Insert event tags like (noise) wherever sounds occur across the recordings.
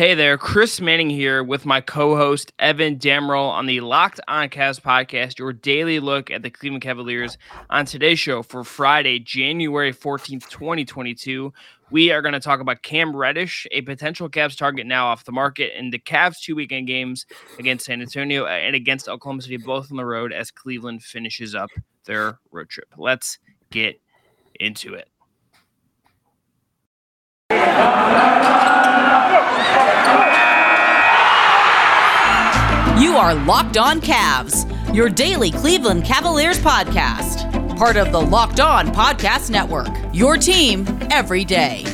Hey there, Chris Manning here with my co-host Evan Dammarell on the Locked On Cavs podcast, your daily look at the Cleveland Cavaliers. On today's show for Friday, January 14th, 2022, we are going to talk about Cam Reddish, a potential Cavs target now off the market, and the Cavs two weekend games against San Antonio and against Oklahoma City, both on the road as Cleveland finishes up their road trip. Let's get into it. Are Locked On Cavs, your daily Cleveland Cavaliers podcast. Part of the Locked On Podcast Network, your team every day.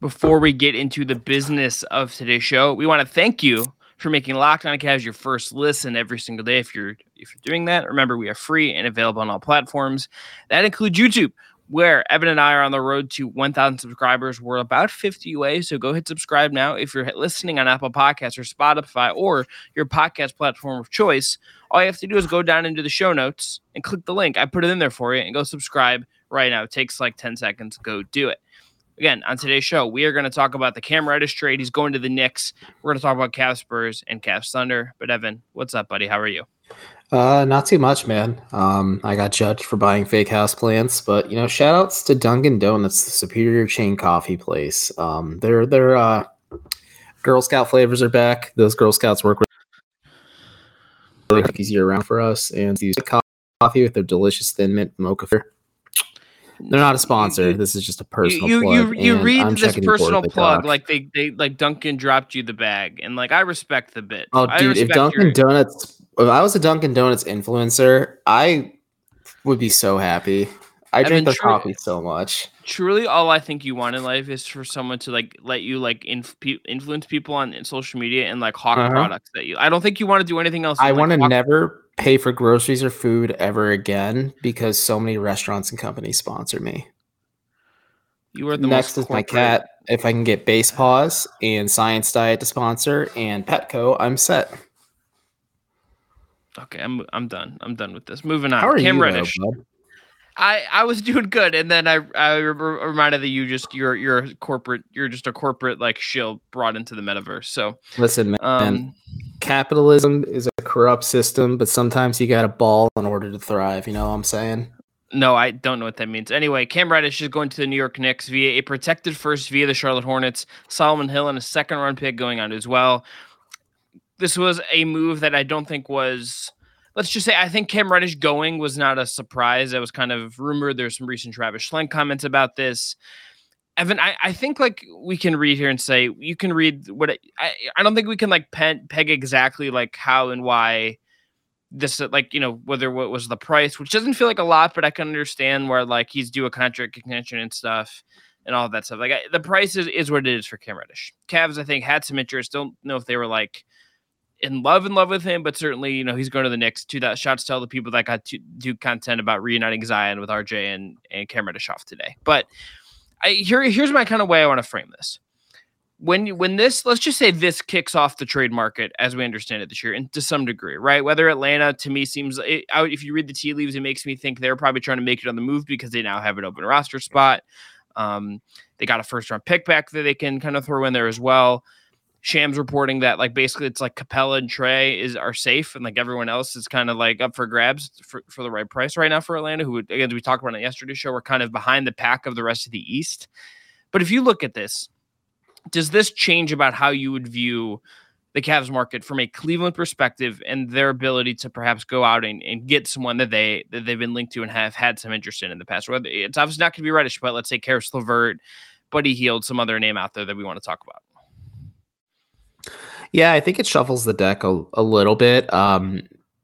Before we get into the business of today's show, we want to thank you for making Locked On Cavs your first listen every single day. If you're if you're doing that, remember we are free and available on all platforms. That includes YouTube, where Evan and I are on the road to 1,000 subscribers. We're about 50 away, so go hit subscribe now. If you're listening on Apple Podcasts or Spotify or your podcast platform of choice, all you have to do is go down into the show notes and click the link. I put it in there for you and go subscribe right now. It takes like 10 seconds. Go do it again, on today's show, we are going to talk about the Cam Reddish trade. He's going to the Knicks. We're going to talk about Cavs Spurs and Cavs Thunder. But Evan, what's up, buddy? How are you? Uh, not too much, man. Um, I got judged for buying fake house plants, but you know, shout outs to Dunkin' Donuts, the superior chain coffee place. Um, their their uh, Girl Scout flavors are back. Those Girl Scouts work with cookies year round for us, and these coffee with their delicious thin mint mocha. They're not a sponsor. This is just a personal you, plug. You you read I'm this personal plug like they they like Dunkin' dropped you the bag, and like I respect the bit. Oh, I dude, if Dunkin' your- Donuts, if I was a Dunkin' Donuts influencer, I would be so happy. I Evan, drink their true- coffee so much. truly all I think you want in life is for someone to like let you like inf- influence people on social media and like hawk Uh-huh. products that you. I don't think you want to do anything else. I like, want to never pay for groceries or food ever again because so many restaurants and companies sponsor me. You are the Next most is my cat. If I can get Basepaws and Science Diet to sponsor and Petco, I'm set. Okay, I'm I'm done. I'm done with this. Moving on. How are Cam you, though, Reddish. bud? I I was doing good, and then I I re- reminded that you just you're you're a corporate. You're just a corporate like shill brought into the metaverse. So Listen, man. um, capitalism is a corrupt system, but sometimes you got to ball in order to thrive. You know what I'm saying? No, I don't know what that means. Anyway, Cam Reddish is going to the New York Knicks via a protected first via the Charlotte Hornets. Solomon Hill and a second round pick going on as well. This was a move that I don't think was. Let's just say I think Cam Reddish going was not a surprise. That was kind of rumored. There's some recent Travis Schlenk comments about this. Evan, I, I think like we can read here and say you can read what it, I I don't think we can like pen, peg exactly like how and why this like you know whether what was the price which doesn't feel like a lot but i can understand where like he's due a contract extension and stuff and all that stuff like I, the price is, is what it is for cam reddish Cavs, i think had some interest don't know if they were like in love in love with him but certainly you know he's going to the Knicks to that shots to all the people that got to do content about reuniting zion with rj and and cam reddish today. But i here here's my kind of way i want to frame this. When you, when this let's just say this kicks off the trade market as we understand it this year and to some degree right? Whether atlanta to me seems it, out if you read the tea leaves it makes me think they're probably trying to make it on the move because they now have an open roster spot. Um, they got a first round pick back that they can kind of throw in there as well shams reporting that like basically it's like Capela and Trae is are safe and like everyone else is kind of like up for grabs for, for the right price right now for atlanta who again we talked about it yesterday's show we're kind of behind the pack of the rest of the east but if you look at this does this change about how you would view the Cavs market from a Cleveland perspective and their ability to perhaps go out and, and get someone that they that they've been linked to and have had some interest in in the past? Whether it's obviously not going to be Reddish, but let's say Caris LeVert, Buddy Hield, some other name out there that we want to talk about. Yeah, I think it shuffles the deck a, a little bit. Um,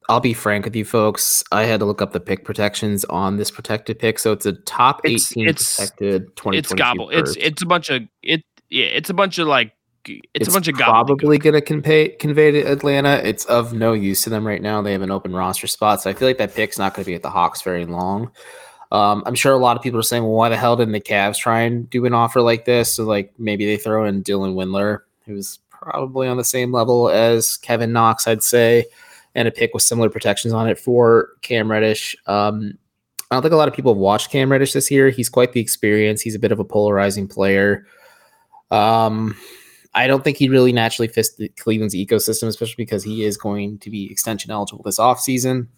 I'll be frank with you folks. I had to look up the pick protections on this protected pick, so it's a top It's- 18 it's- protected 20. It's gobble. It's it's a bunch of it. Yeah, it's a bunch of like it's, a bunch of probably going to convey convey to Atlanta. It's of no use to them right now. They have an open roster spot, so I feel like that pick's not going to be at the Hawks very long. Um, I'm sure a lot of people are saying, "Well, why the hell didn't the Cavs try and do an offer like this?" So, like, maybe they throw in Dylan Windler, who's probably on the same level as Kevin Knox, I'd say. and a pick with similar protections on it for Cam Reddish. Um, I don't think a lot of people have watched Cam Reddish this year. He's quite the experience. He's a bit of a polarizing player. Um, I don't think he really naturally fits the Cleveland's ecosystem, especially because he is going to be extension eligible this offseason.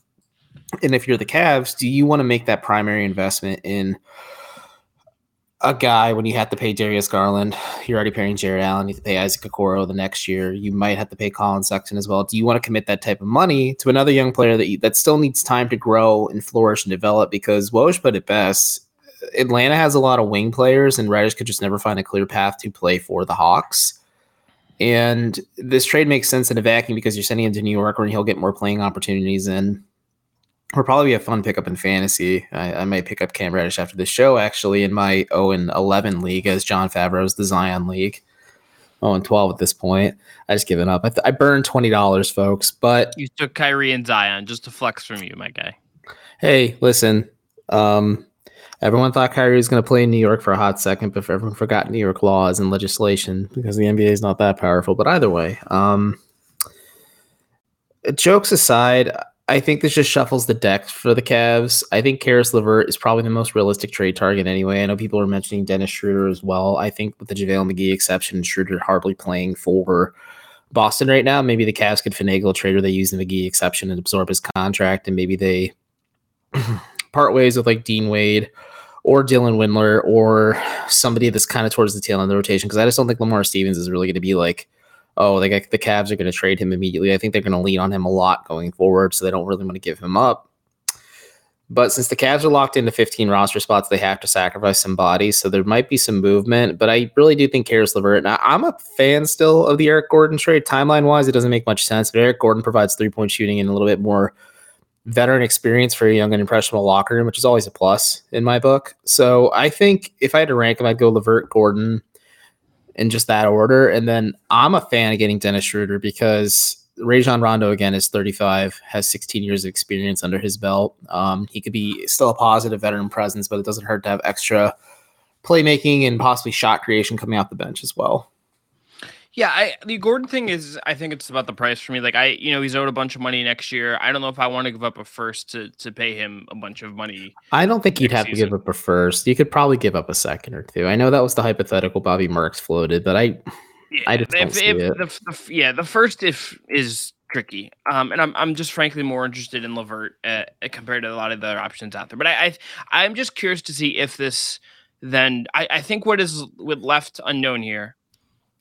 And if you're the Cavs, do you want to make that primary investment in a guy when you have to pay Darius Garland? You're already paying Jarrett Allen. You have to pay Isaac Okoro the next year. You might have to pay Collin Sexton as well. Do you want to commit that type of money to another young player that you, that still needs time to grow and flourish and develop? Because Woj put it best. Atlanta has a lot of wing players, and Reddish could just never find a clear path to play for the Hawks. And this trade makes sense in a vacuum because you're sending him to New York where he'll get more playing opportunities and will probably be a fun pickup in fantasy. I, I may pick up Cam Reddish after the show actually in my 0 and 11 league as John Favreau's the Zion League. 0 and 12 at this point. I just given up. I, th- I burned $20, folks, but you took Kyrie and Zion just to flex from you, my guy. Hey, listen. Um, Everyone thought Kyrie was going to play in New York for a hot second, but everyone forgot New York laws and legislation because the NBA is not that powerful. But either way, um, jokes aside, I think this just shuffles the deck for the Cavs. I think Caris LeVert is probably the most realistic trade target anyway. I know people are mentioning Dennis Schroeder as well. I think with the JaVale McGee exception, Schroeder hardly playing for Boston right now. Maybe the Cavs could finagle a trade where they use the McGee exception and absorb his contract, and maybe they (clears throat) part ways with like Dean Wade or Dylan Windler or somebody that's kind of towards the tail end of the rotation because I just don't think Lamar Stevens is really going to be like, oh, the the Cavs are going to trade him immediately. I think they're going to lean on him a lot going forward, so they don't really want to give him up. But since the Cavs are locked into 15 roster spots, they have to sacrifice some bodies. So there might be some movement. But I really do think Caris LeVert. Now, I'm a fan still of the Eric Gordon trade. Timeline wise, it doesn't make much sense. But Eric Gordon provides three point shooting and a little bit more veteran experience for a young and impressionable locker room, which is always a plus in my book. So I think if I had to rank him, I'd go LeVert Gordon in just that order. And then I'm a fan of getting Dennis Schroeder because Rajon Rondo again is 35, has 16 years of experience under his belt. Um, he could be still a positive veteran presence, but it doesn't hurt to have extra playmaking and possibly shot creation coming off the bench as well. Yeah, I, the Gordon thing is, I think it's about the price for me. Like, I, you know, he's owed a bunch of money next year. I don't know if I want to give up a first to to pay him a bunch of money. I don't think you'd have season. to give up a first. You could probably give up a second or two. I know that was the hypothetical Bobby Marks floated, but I, yeah, I just don't if, see if it. The, the, yeah, the first if is tricky. Um, and I'm I'm just frankly more interested in LeVert uh, compared to a lot of the other options out there. But I, I I'm just curious to see if this then I, I think what is with left unknown here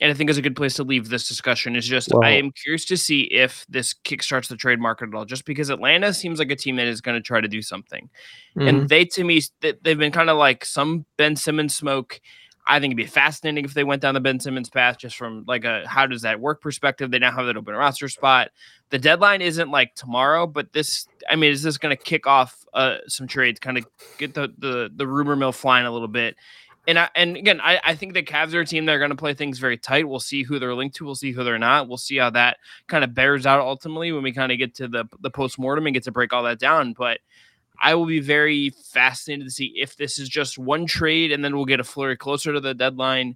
and I think is a good place to leave this discussion is just I am curious to see if this kickstarts the trade market at all. Just because Atlanta seems like a team that is going to try to do something, mm-hmm. and they to me they've been kind of like some Ben Simmons smoke. I think it'd be fascinating if they went down the Ben Simmons path, just from like a how does that work perspective. They now have that open roster spot. The deadline isn't like tomorrow, but this, I mean, is this going to kick off uh, some trades, kind of get the the the rumor mill flying a little bit? And I, and again, I, I think the Cavs are a team that are going to play things very tight. We'll see who they're linked to. We'll see who they're not. We'll see how that kind of bears out ultimately when we kind of get to the the post mortem and get to break all that down. But I will be very fascinated to see if this is just one trade and then we'll get a flurry closer to the deadline,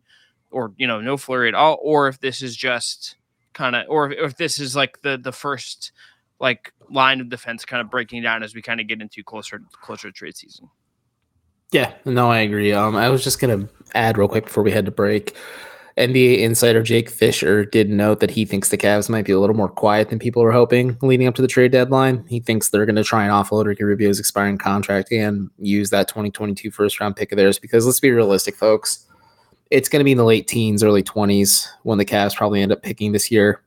or you know, no flurry at all, or if this is just kind of, or if, if this is like the the first like line of defense kind of breaking down as we kind of get into closer closer to trade season. Yeah, no, I agree. Um, I was just gonna add real quick before we head to break. NBA insider Jake Fisher did note that he thinks the Cavs might be a little more quiet than people were hoping leading up to the trade deadline. He thinks they're going to try and offload Ricky Rubio's expiring contract and use that 2022 first round pick of theirs because let's be realistic, folks. It's going to be in the late teens, early 20s when the Cavs probably end up picking this year.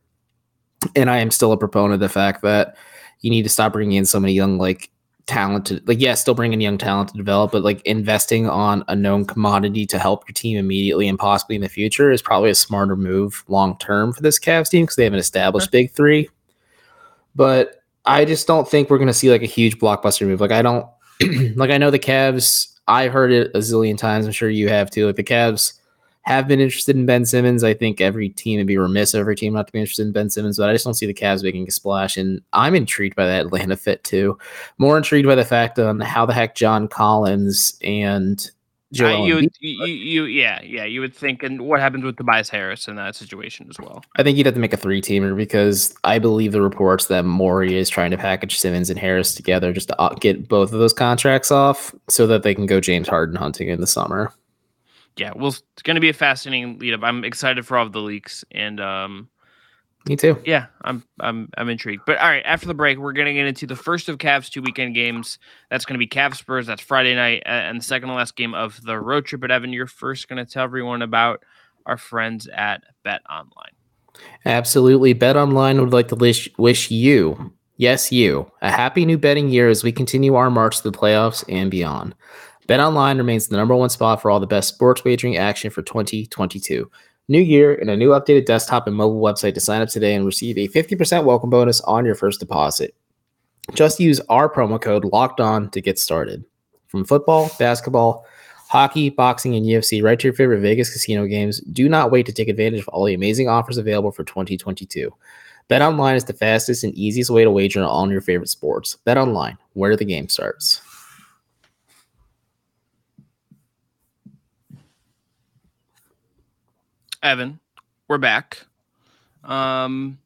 And I am still a proponent of the fact that you need to stop bringing in so many young, like talented like yeah still bringing young talent to develop but like investing on a known commodity to help your team immediately and possibly in the future is probably a smarter move long term for this Cavs team because they have an established big three. But I just don't think we're going to see like a huge blockbuster move. Like I don't (clears throat) like I know the Cavs I've heard it a zillion times I'm sure you have too like the Cavs have been interested in Ben Simmons. I think every team would be remiss every team not to be interested in Ben Simmons, but I just don't see the Cavs making a splash. And I'm intrigued by that Atlanta fit too. More intrigued by the fact on how the heck John Collins and Joel you, would- you, you, yeah, yeah, you would think, and what happens with Tobias Harris in that situation as well? I think you'd have to make a three teamer because I believe the reports that Morey is trying to package Simmons and Harris together just to uh, get both of those contracts off so that they can go James Harden hunting in the summer. Yeah, well, it's going to be a fascinating lead up. I'm excited for all of the leaks, and um, Me too. yeah, I'm I'm I'm intrigued. But all right, after the break, we're going to get into the first of Cavs two weekend games. That's going to be Cavs Spurs. That's Friday night, and the second to last game of the road trip. But Evan, you're first going to tell everyone about our friends at Bet Online. Absolutely. Bet Online would like to wish, wish you, yes, you, a happy new betting year as we continue our march to the playoffs and beyond. Bet Online remains the number one spot for all the best sports wagering action for 2022. New year and a new updated desktop and mobile website to sign up today and receive a 50% welcome bonus on your first deposit. Just use our promo code locked on to get started. From football, basketball, hockey, boxing, and UFC, right to your favorite Vegas casino games. Do not wait to take advantage of all the amazing offers available for 2022. BetOnline is the fastest and easiest way to wager on all your favorite sports. BetOnline, where the game starts. Evan, we're back. Um,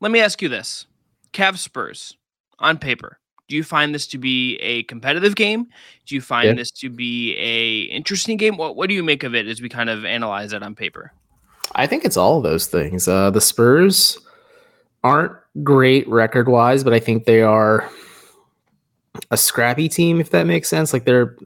let me ask you this: Cavs Spurs on paper. Do you find this to be a competitive game? Do you find Yeah. this to be a interesting game? What What do you make of it as we kind of analyze it on paper? I think it's all of those things. Uh, the Spurs aren't great record wise, but I think they are a scrappy team, if that makes sense. Like they're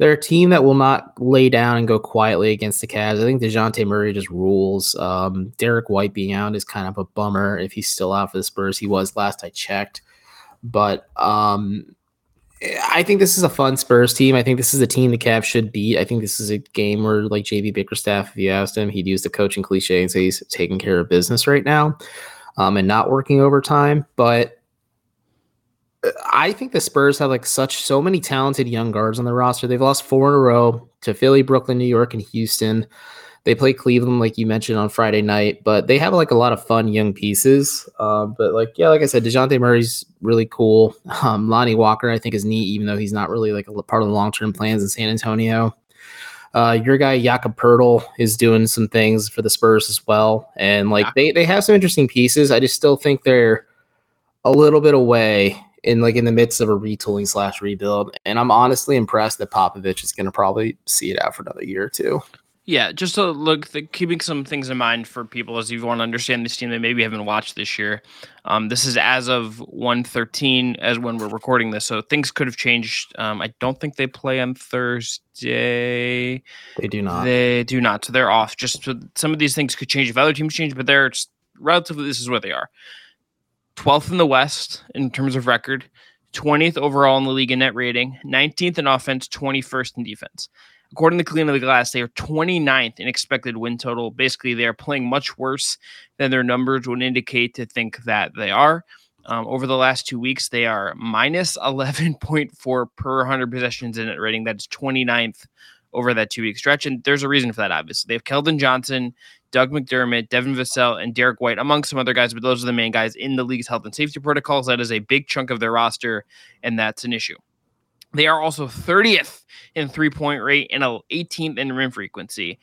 they're a team that will not lay down and go quietly against the Cavs. I think Dejounte Murray just rules. Um, Derrick White being out is kind of a bummer if he's still out for the Spurs. He was last I checked. But um, I think this is a fun Spurs team. I think this is a team the Cavs should beat. I think this is a game where, like JB Bickerstaff, if you asked him, he'd use the coaching cliche and say he's taking care of business right now um, and not working overtime. But I think the Spurs have like such so many talented young guards on the roster. They've lost four in a row to Philly, Brooklyn, New York, and Houston. They play Cleveland, like you mentioned on Friday night, but they have like a lot of fun young pieces. Uh, but like, yeah, like I said, Dejounte Murray's really cool. Um, Lonnie Walker, I think, is neat, even though he's not really like a part of the long term plans in San Antonio. Uh, your guy Jakob Poeltl is doing some things for the Spurs as well, and like Yeah. they they have some interesting pieces. I just still think they're a little bit away in like in the midst of a retooling slash rebuild, and I'm honestly impressed that Popovich is going to probably see it out for another year or two. Yeah, just to look, the, keeping some things in mind for people as you want to understand this team that maybe haven't watched this year. Um, this is as of 113 as when we're recording this, so things could have changed. Um, I don't think they play on Thursday. They do not. They do not, so they're off. Just so some of these things could change if other teams change, but they're relatively. This is where they are. 12th in the West in terms of record, 20th overall in the league in net rating, 19th in offense, 21st in defense. According to Cleaning the Glass, they are 29th in expected win total. Basically, they are playing much worse than their numbers would indicate to think that they are. Um, over the last two weeks, they are minus 11.4 per 100 possessions in net rating. That's 29th over that two week stretch. And there's a reason for that, obviously. They have Keldon Johnson, Doug McDermott, Devin Vassell, and Derrick White, among some other guys, but those are the main guys in the league's health and safety protocols. That is a big chunk of their roster, and that's an issue. They are also 30th in three point rate and 18th in rim frequency.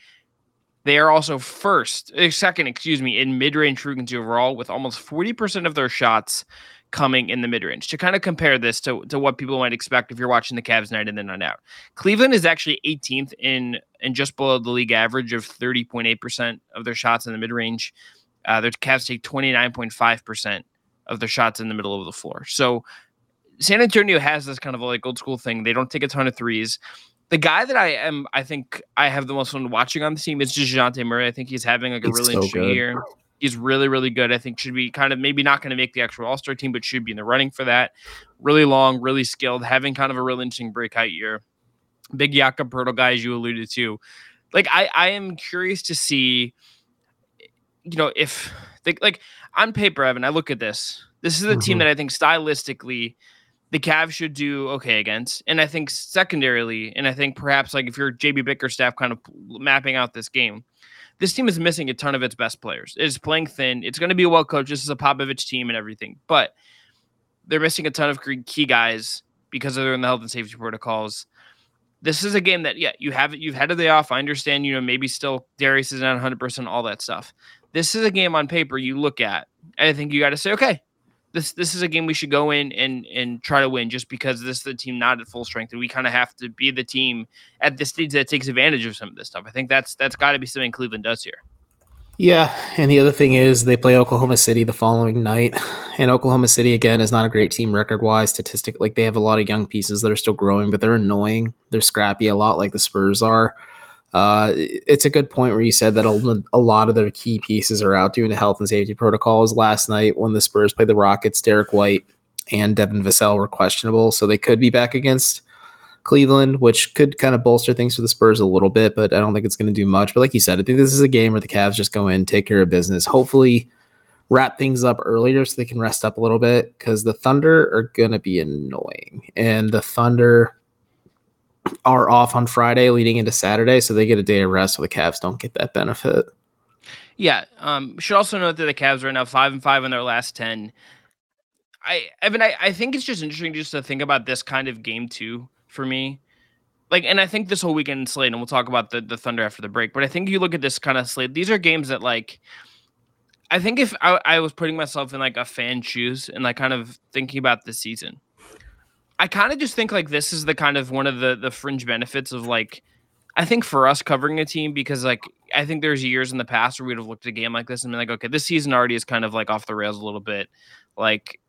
They are also first, eh, second, excuse me, in mid range frequency overall, with almost 40% of their shots coming in the mid range. To kind of compare this to, to what people might expect if you're watching the Cavs night in and night out, Cleveland is actually 18th in and just below the league average of 30.8% of their shots in the mid range. Uh, their Cavs take 29.5% of their shots in the middle of the floor. So San Antonio has this kind of like old school thing. They don't take a ton of threes. The guy that I am, I think I have the most fun watching on the team is just Dejounte Murray. I think he's having like a He's really so interesting good. year. He's really, really good. I think should be kind of maybe not going to make the actual All Star team, but should be in the running for that. Really long, really skilled, having kind of a real interesting breakout year. Big Jakob Poeltl guy, as you alluded to. Like I, I am curious to see, you know, if they, like on paper, Evan, I look at this. This is a team Mhm. that I think stylistically the Cavs should do okay against. And I think secondarily, and I think perhaps like if you're JB Bickerstaff kind of mapping out this game, this team is missing a ton of its best players. It's playing thin. It's going to be a well coached. This is a Popovich team and everything, but they're missing a ton of key- guys because they're in the health and safety protocols. this is a game that yeah you have you've had a off. I understand you know maybe still Darius is not 100 percent all that stuff. This is a game on paper you look at. I think you got to say okay. This, this is a game we should go in and and try to win just because this is the team not at full strength and we kind of have to be the team at this stage that takes advantage of some of this stuff. I think that's that's got to be something Cleveland does here. Yeah, and the other thing is they play Oklahoma City the following night, and Oklahoma City again is not a great team record wise. Statistic like they have a lot of young pieces that are still growing, but they're annoying. They're scrappy a lot, like the Spurs are. Uh, it's a good point where you said that a, a lot of their key pieces are out doing the health and safety protocols. Last night when the Spurs played the Rockets, Derrick White and Devin Vassell were questionable, so they could be back against Cleveland, which could kind of bolster things for the Spurs a little bit, but I don't think it's going to do much. But like you said, I think this is a game where the Cavs just go in, take care of business, hopefully wrap things up earlier so they can rest up a little bit because the Thunder are going to be annoying. And the Thunder are off on Friday leading into Saturday, so they get a day of rest, so the Cavs don't get that benefit. Yeah. Um, should also note that the Cavs are now five and five in their last ten. I Evan, I, I think it's just interesting just to think about this kind of game too for me. Like, and I think this whole weekend slate, and we'll talk about the, the Thunder after the break, but I think you look at this kind of slate, these are games that like I think if I, I was putting myself in like a fan shoes and like kind of thinking about the season, I kind of just think like this is the kind of one of the the fringe benefits of like I think for us covering a team because like I think there's years in the past where we'd have looked at a game like this and been like, okay, this season already is kind of like off the rails a little bit. Like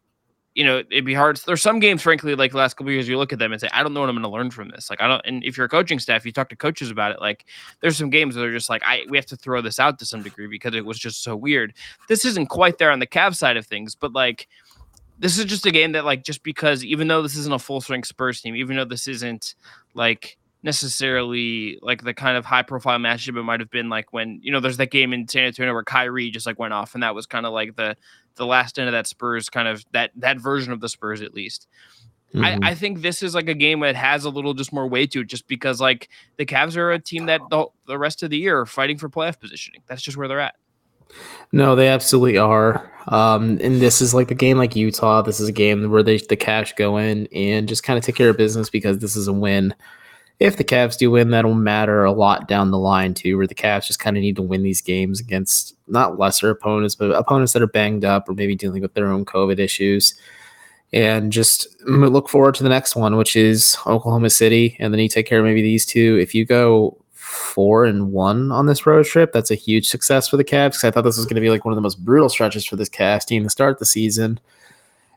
you know, it'd be hard. There's some games, frankly, like the last couple years, you look at them and say, I don't know what I'm going to learn from this. Like, I don't. And if you're a coaching staff, you talk to coaches about it. Like, there's some games that are just like, I we have to throw this out to some degree because it was just so weird. This isn't quite there on the Cavs side of things, but like, this is just a game that like just because even though this isn't a full strength Spurs team, even though this isn't like necessarily like the kind of high profile matchup it might have been like when you know there's that game in San Antonio where Kyrie just like went off and that was kind of like the the last end of that Spurs kind of that that version of the Spurs at least. Mm-hmm. I, I think this is like a game that has a little just more weight to it just because like the Cavs are a team that the, the rest of the year are fighting for playoff positioning. That's just where they're at. No, they absolutely are. Um, and this is like a game like Utah. This is a game where they the cash go in and just kind of take care of business because this is a win if the Cavs do win, that'll matter a lot down the line too, where the Cavs just kind of need to win these games against not lesser opponents, but opponents that are banged up or maybe dealing with their own COVID issues. And just look forward to the next one, which is Oklahoma City, and then you take care of maybe these two. If you go four and one on this road trip, that's a huge success for the Cavs. I thought this was going to be like one of the most brutal stretches for this Cavs team to start the season.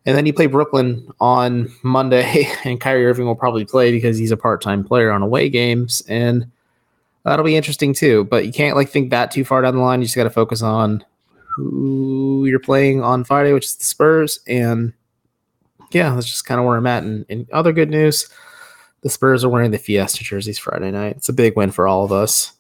And then you play Brooklyn on Monday, (laughs) and Kyrie Irving will probably play because he's a part-time player on away games, and that'll be interesting too. But you can't like think that too far down the line. You just got to focus on who you're playing on Friday, which is the Spurs, and yeah, that's just kind of where I'm at. And, and other good news, the Spurs are wearing the Fiesta jerseys Friday night. It's a big win for all of us.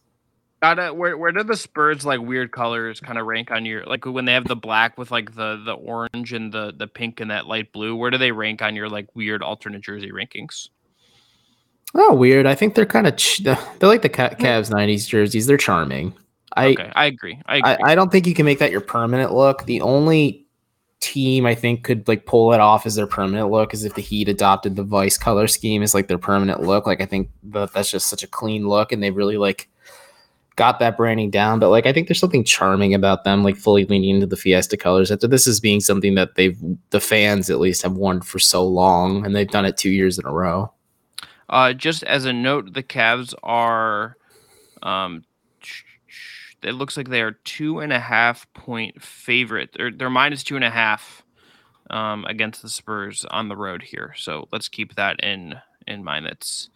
Gotta where where do the Spurs like weird colors kind of rank on your like when they have the black with like the the orange and the the pink and that light blue? Where do they rank on your like weird alternate jersey rankings? Oh, weird. I think they're kind of ch- they're like the Cavs '90s jerseys. They're charming. I okay, I agree. I, agree. I I don't think you can make that your permanent look. The only team I think could like pull it off as their permanent look is if the Heat adopted the vice color scheme as like their permanent look. Like I think that that's just such a clean look, and they really like got that branding down, but like I think there's something charming about them, like fully leaning into the Fiesta colors. After this is being something that they've the fans at least have worn for so long, and they've done it two years in a row. Uh, just as a note, the Cavs are, um, it looks like they are two and a half point favorite. They're they're minus two and a half, um, against the Spurs on the road here. So let's keep that in in mind. That's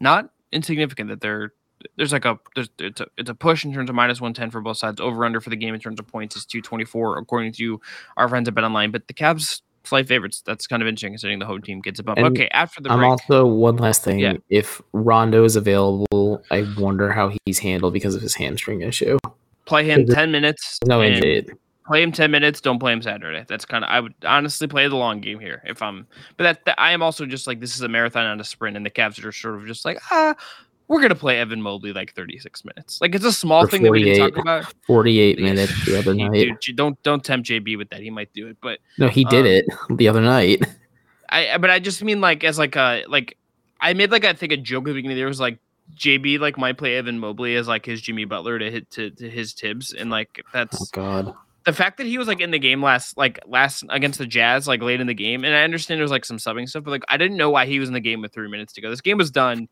not insignificant that they're there's like a there's it's a it's a push in terms of minus 110 for both sides. Over under for the game in terms of points is 224 according to our friends at Bet Online. But the Cavs slight favorites. That's kind of interesting considering the home team gets a bump. And okay, after the break, I'm also one last thing. Yeah. If Rondo is available, I wonder how he's handled because of his hamstring issue. Play him 10 minutes. No injury. Play him 10 minutes. Don't play him Saturday. That's kind of, I would honestly play the long game here if I'm, but that, that I am also just like, this is a marathon, not a sprint. And the Cavs are sort of just like, ah, we're gonna play Evan Mobley like 36 minutes. Like it's a small thing that we didn't talk about. 48 minutes the other night. Dude, don't don't tempt JB with that. He might do it, but no, he did um, it (laughs) the other night. (laughs) I but I just mean like as like a like I made like I think a joke at the beginning. There was like JB like might play Evan Mobley as like his Jimmy Butler to hit to, to his Tibbs, and like that's Oh God. the fact that he was like in the game last like last against the Jazz like late in the game, and I understand there was like some subbing stuff, but like I didn't know why he was in the game with three minutes to go. This game was done.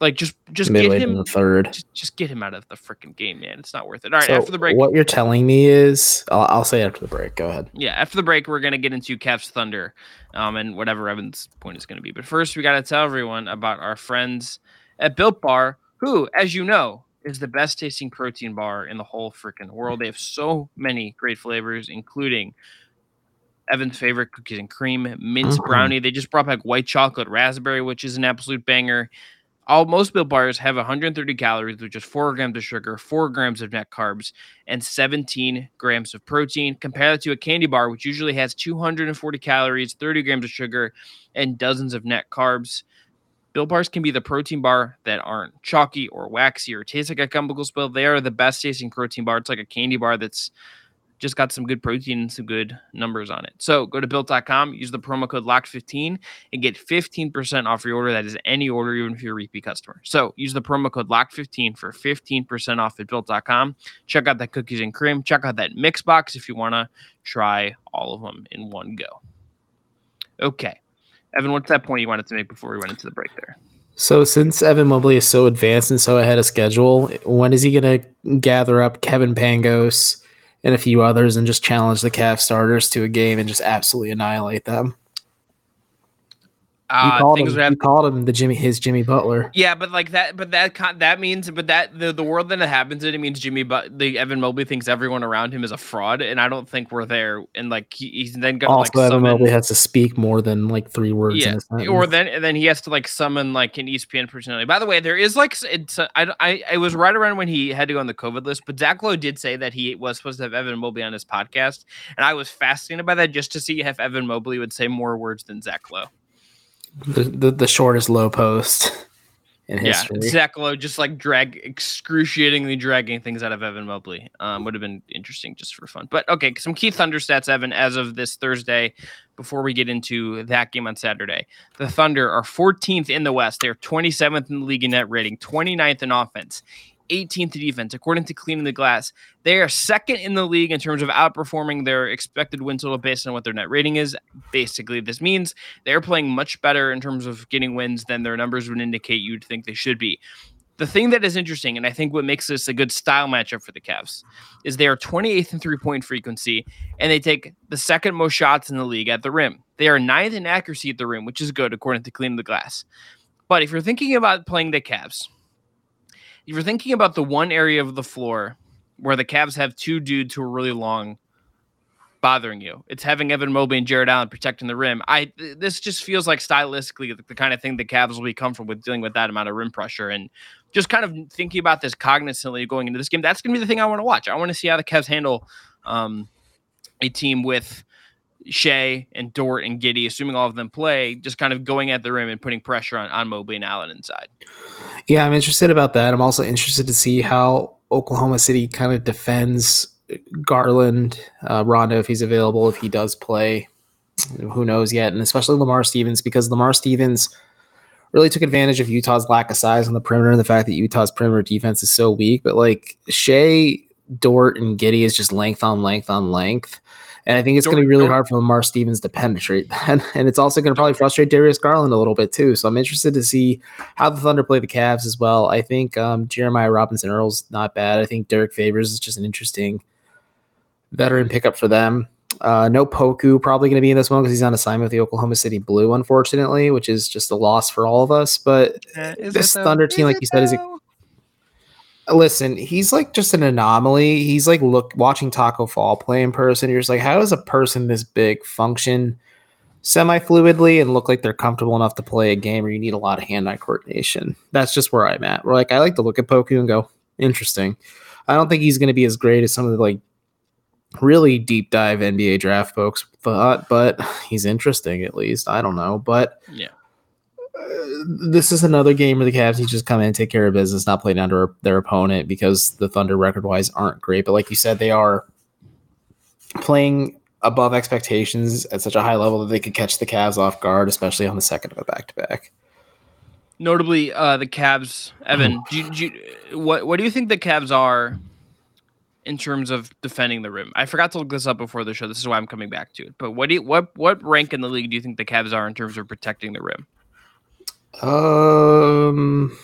Like just just Midway get him the third. just, just get him out of the freaking game, man. It's not worth it. All right, So after the break, what you're telling me is, I'll, I'll say after the break. Go ahead. yeah, after the break, we're gonna get into Cavs Thunder, um, and whatever Evan's point is gonna be. But first, we gotta tell everyone about our friends at Built Bar, who, as you know, is the best tasting protein bar in the whole freaking world. They have so many great flavors, including Evan's favorite cookies and cream, mint Mhm. brownie. They just brought back white chocolate raspberry, which is an absolute banger. All most Built bars have 130 calories, which is four grams of sugar, four grams of net carbs, and 17 grams of protein. Compare that to a candy bar, which usually has 240 calories, 30 grams of sugar, and dozens of net carbs. Built bars can be the protein bar that aren't chalky or waxy or taste like a chemical spill. They are the best tasting protein bar. It's like a candy bar that's just got some good protein and some good numbers on it. So go to built.com, use the promo code LOCK15 and get 15% off your order. That is any order, even if you're a repeat customer. So use the promo code LOCK15 for 15% off at built.com. Check out that cookies and cream. Check out that mix box if you want to try all of them in one go. Okay. Evan, what's that point you wanted to make before we went into the break there? So since Evan Mobley is so advanced and so ahead of schedule, when is he going to gather up Kevin Pangos and a few others and just challenge the Cavs starters to a game and just absolutely annihilate them? Uh, called, things him, would have called him the Jimmy his Jimmy Butler. Yeah, but like that, but that that means, but that the, the world that it happens in, it means Jimmy, but the Evan Mobley thinks everyone around him is a fraud, and I don't think we're there. And like he, he's then gonna Also, like Evan Mobley has to speak more than like three words yeah, or then and then he has to like summon like an ESPN personality. By the way, there is like it's I I it was right around when he had to go on the COVID list, but Zach Lowe did say that he was supposed to have Evan Mobley on his podcast, and I was fascinated by that just to see if Evan Mobley would say more words than Zach Lowe. The, the the shortest low post in history. Yeah, Zach Lowe just like drag excruciatingly dragging things out of Evan Mobley. Um, would have been interesting just for fun. But okay, some key Thunder stats, Evan, as of this Thursday, before we get into that game on Saturday. The Thunder are 14th in the West. They're 27th in the league in net rating, 29th in offense. 18th defense, according to Cleaning the Glass. They are second in the league in terms of outperforming their expected win total based on what their net rating is. Basically, this means they're playing much better in terms of getting wins than their numbers would indicate you'd think they should be. The thing that is interesting, and I think what makes this a good style matchup for the Cavs, is they are 28th in three point frequency, and they take the second most shots in the league at the rim. They are ninth in accuracy at the rim, which is good according to Cleaning the Glass. But if you're thinking about playing the Cavs, if you're thinking about the one area of the floor where the Cavs have two dudes who are really long bothering you, it's having Evan Mobley and Jarrett Allen protecting the rim. I this just feels like stylistically the, the kind of thing the Cavs will be comfortable with dealing with that amount of rim pressure and just kind of thinking about this cognizantly going into this game. That's going to be the thing I want to watch. I want to see how the Cavs handle um, a team with Shai and Dort and Giddey, assuming all of them play, just kind of going at the rim and putting pressure on, on Mobley and Allen inside. Yeah, I'm interested about that. I'm also interested to see how Oklahoma City kind of defends Garland, uh, Rondo if he's available, if he does play. Who knows yet? And especially Lamar Stevens because Lamar Stevens really took advantage of Utah's lack of size on the perimeter and the fact that Utah's perimeter defense is so weak. But like Shai, Dort, and Giddey is just length on length on length. And I think it's going to be really hard for Lamar Stevens to penetrate (laughs) that. And it's also going to probably frustrate Darius Garland a little bit too. So I'm interested to see how the Thunder play the Cavs as well. I think um, Jeremiah Robinson Earl's not bad. I think Derrick Favors is just an interesting veteran pickup for them. Uh, no Poku probably going to be in this one because he's on assignment with the Oklahoma City Blue, unfortunately, which is just a loss for all of us. But this Thunder team, like you said, is a listen, he's like just an anomaly. He's like look watching Taco Fall play in person. You're just like, how does a person this big function semi fluidly and look like they're comfortable enough to play a game where you need a lot of hand eye coordination? That's just where I'm at. We're like, I like to look at Poku and go, interesting. I don't think he's going to be as great as some of the like really deep dive NBA draft folks thought, but he's interesting at least. I don't know, but Yeah. This is another game where the Cavs need to just come in and take care of business, not play down to their opponent because the Thunder record wise aren't great. But like you said, they are playing above expectations at such a high level that they could catch the Cavs off guard, especially on the second of a back to back. Notably, uh, the Cavs. Evan, do you, do you, what what do you think the Cavs are in terms of defending the rim? I forgot to look this up before the show. This is why I'm coming back to it. But what do you, what what rank in the league do you think the Cavs are in terms of protecting the rim? Um.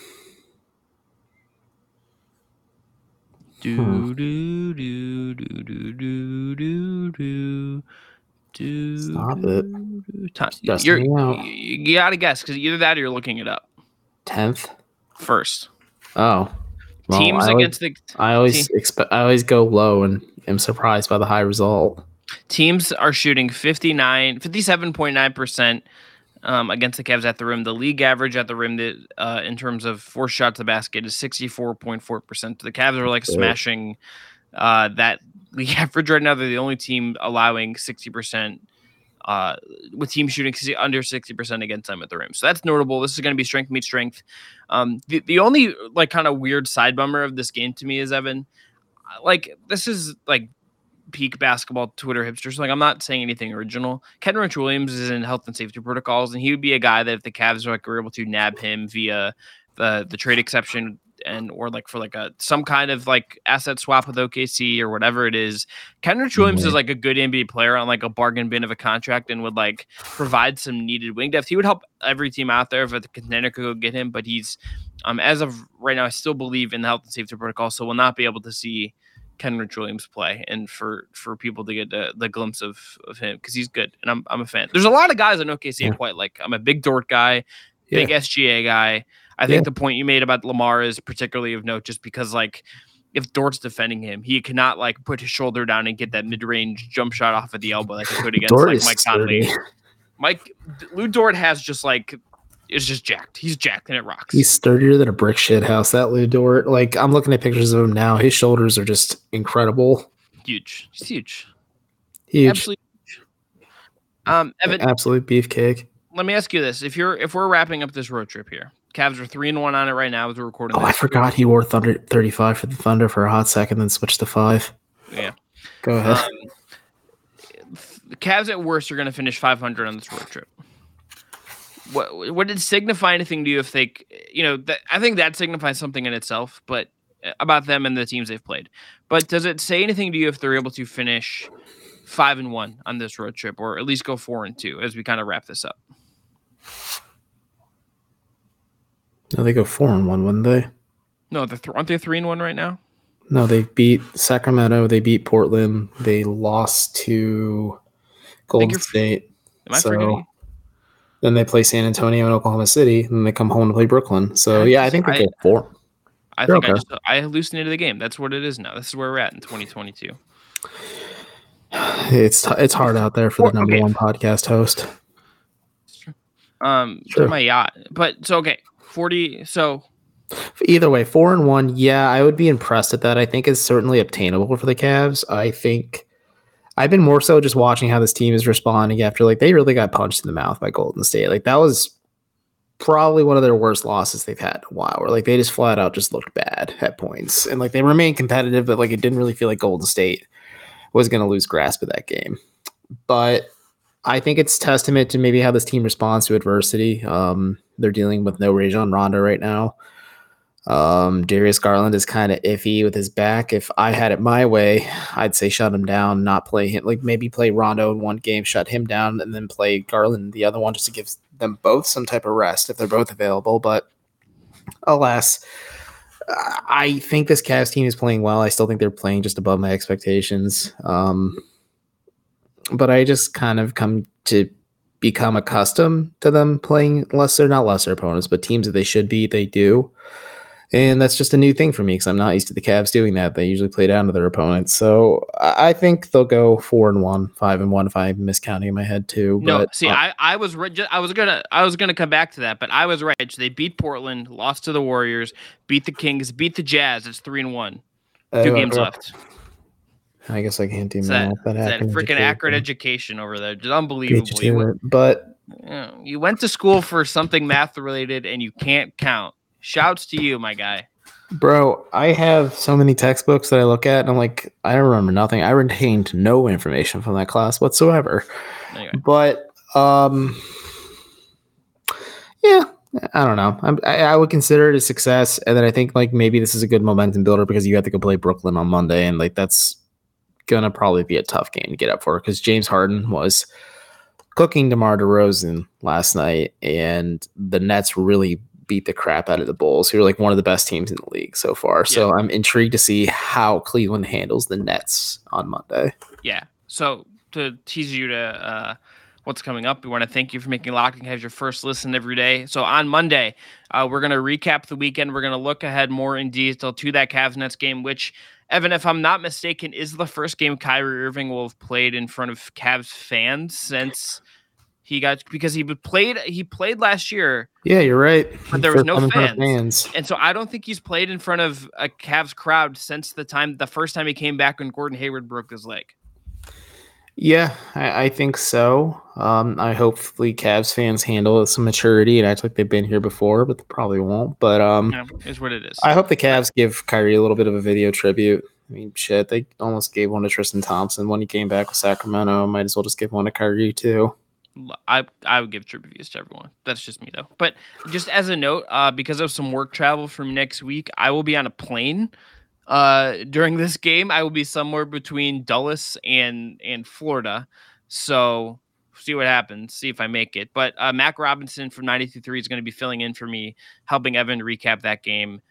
Do hmm. do do do do do do do. do Stop it! You're, you got to guess because either that or you're looking it up. Tenth. First. Oh. Well, Teams I against always, the. I always expect. I always go low and am surprised by the high result. Teams are shooting 59, 57.9 percent um, against the Cavs at the rim. The league average at the rim that, uh, in terms of four shots to the basket is 64.4%. The Cavs are like smashing uh, that (laughs) league average right now. They're the only team allowing 60%. Uh, with teams shooting under 60% against them at the rim. So that's notable. This is going to be strength meet strength. Um, the, the only like kind of weird side bummer of this game to me is Evan, like this is like peak basketball Twitter hipsters. Like I'm not saying anything original. Kenrich Williams is in health and safety protocols, and he would be a guy that if the Cavs like were able to nab him via the the trade exception and or like for like a some kind of like asset swap with OKC or whatever it is. Kenrich Williams Mhm. is like a good NBA player on like a bargain bin of a contract and would like provide some needed wing depth. He would help every team out there if a contender could go get him, but he's um as of right now, I still believe in the health and safety protocol, so we'll not be able to see Kenrich Williams play, and for for people to get the, the glimpse of of him because he's good, and I'm I'm a fan. There's a lot of guys on OKC Yeah. quite like. I'm a big Dort guy, big SGA guy. I think the point you made about Lamar is particularly of note, just because like if Dort's defending him, he cannot like put his shoulder down and get that mid range jump shot off of the elbow like he could against Dort like Mike Conley. Mike Lou Dort has just like is just jacked. He's jacked and it rocks. He's sturdier than a brick shit house. That Lou Dort. Like I'm looking at pictures of him now. His shoulders are just incredible. huge. He's huge. Huge. Absolutely. huge. Um, Evan, Absolute beefcake. let me ask you this: if you're if we're wrapping up this road trip here, Cavs are three and one on it right now as we're recording. Oh, I forgot he wore Thunder 35 for the Thunder for a hot second, then switched to five. Yeah. Go ahead. Um, the Cavs at worst are going to finish 500 on this road trip. What would it signify anything to you if they, you know, that, I think that signifies something in itself, but uh, about them and the teams they've played. But does it say anything to you if they're able to finish five and one on this road trip, or at least go four and two as we kind of wrap this up? no, they go four and one, wouldn't they? No, they're th- aren't they three and one right now? No, they beat Sacramento. They beat Portland. They lost to Golden State. Am I So, forgetting? Then they play San Antonio and Oklahoma City. And they come home to play Brooklyn. So I yeah, I think they I- go four. I You're think I okay. just I hallucinated the game. That's what it is now. This is where we're at in 2022. (sighs) It's it's hard out there for the number okay. one podcast host. Um, Sure. my yacht. But so okay, 40. So Either way, four and one. Yeah, I would be impressed at that. I think is certainly obtainable for the Cavs. I think I've been more so just watching how this team is responding after like they really got punched in the mouth by Golden State. Like that was probably one of their worst losses they've had in a while. Where like they just flat out just looked bad at points, and like they remained competitive, but like it didn't really feel like Golden State was going to lose grasp of that game. But I think it's testament to maybe how this team responds to adversity. Um, they're dealing with no Rajon Rondo right now. Um, Darius Garland is kind of iffy with his back. If I had it my way, I'd say shut him down, not play him. Like maybe play Rondo in one game, shut him down, and then play Garland the other one just to give them both some type of rest if they're both available. But alas, I- think this Cavs team is playing well. I still think they're playing just above my expectations. Um, but I just kind of come to become accustomed to them playing lesser, not lesser opponents, but teams that they should beat, they do. And that's just a new thing for me because I'm not used to the Cavs doing that. They usually play down to their opponents. So I think they'll go four and one, five and one if I'm miscounting in my head too. no, but, see, uh, I, I was re- I was gonna I was gonna come back to that, but I was right. They beat Portland, lost to the Warriors, beat the Kings, beat the Jazz. It's three and one. Two uh, games uh, left. I guess I can't do It's that, math. That, that acronym freaking accurate education over there. Just unbelievable. you You, to went, it. But you know, you went to school for something math related and you can't count. Shouts to you, my guy. Bro, I have so many textbooks that I look at and I'm like, I don't remember nothing. I retained no information from that class whatsoever. Anyway, But um yeah, I, I don't know. I'm, I, I would consider it a success, and then I think like maybe this is a good momentum builder because you have to go play Brooklyn on Monday, and like that's gonna probably be a tough game to get up for because James Harden was cooking DeMar DeRozan last night, and the Nets really beat the crap out of the Bulls, who are like one of the best teams in the league so far. So I'm intrigued to see how Cleveland handles the Nets on Monday. Yeah. So to tease you to uh, what's coming up, we want to thank you for making Locked On Cavs your first listen every day. So on Monday, uh, we're going to recap the weekend. We're going to look ahead more in detail to that Cavs Nets game, which Evan, if I'm not mistaken, is the first game Kyrie Irving will have played in front of Cavs fans since he got because he played he played last year. Yeah, you're right. But there was no fans. fans. And so I don't think he's played in front of a Cavs crowd since the time the first time he came back when Gordon Hayward broke his leg. Yeah, I, I think so. Um, I hopefully Cavs fans handle it some maturity and act like they've been here before, but they probably won't. But um, yeah, is what it is. I hope the Cavs give Kyrie a little bit of a video tribute. I mean, shit, they almost gave one to Tristan Thompson when he came back with Sacramento. Might as well just give one to Kyrie too. I I would give trip reviews to everyone. That's just me though. But just as a note, uh, because of some work travel from next week, I will be on a plane. Uh, during this game, I will be somewhere between Dulles and and Florida. So see what happens. See if I make it. But uh, Mac Robinson from 93.3 is going to be filling in for me, helping Evan recap that game.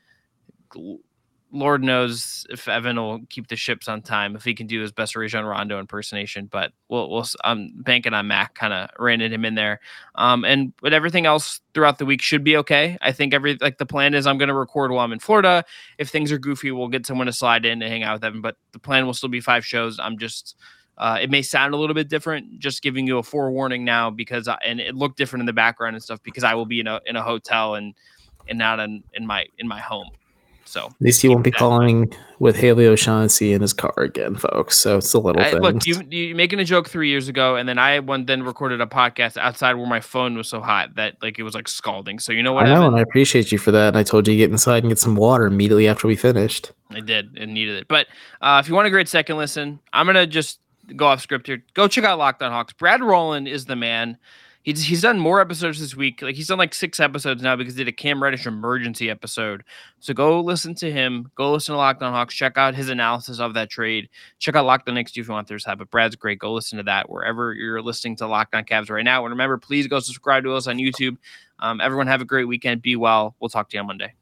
Lord knows if Evan will keep the ships on time, if he can do his best Rajon Rondo impersonation. But we'll, we'll I'm banking on Mac, kind of reining him in there. Um, and but everything else throughout the week should be okay. I think every like the plan is I'm going to record while I'm in Florida. If things are goofy, we'll get someone to slide in and hang out with Evan. But the plan will still be five shows. I'm just. Uh, it may sound a little bit different, just giving you a forewarning now because I, and it looked different in the background and stuff because I will be in a in a hotel and and not in in my in my home. So at least he won't be calling with Haley O'Shaughnessy in his car again, folks. So it's a little I, Look, you you making a joke three years ago, and then I one then recorded a podcast outside where my phone was so hot that like it was like scalding. So you know what? I know, and I appreciate you for that. And I told you to get inside and get some water immediately after we finished. I did and needed it. But uh, if you want a great second listen, I'm gonna just go off script here. Go check out Locked On Hawks. Brad Rowland is the man he's he's done more episodes this week. Like he's done like six episodes now because he did a Cam Reddish emergency episode. So go listen to him. Go listen to Locked On Hawks. Check out his analysis of that trade. Check out Locked On Knicks if you want their side. But Brad's great. Go listen to that wherever you're listening to Locked On Cavs right now. And remember, please go subscribe to us on YouTube. Um, everyone have a great weekend. Be well. We'll talk to you on Monday.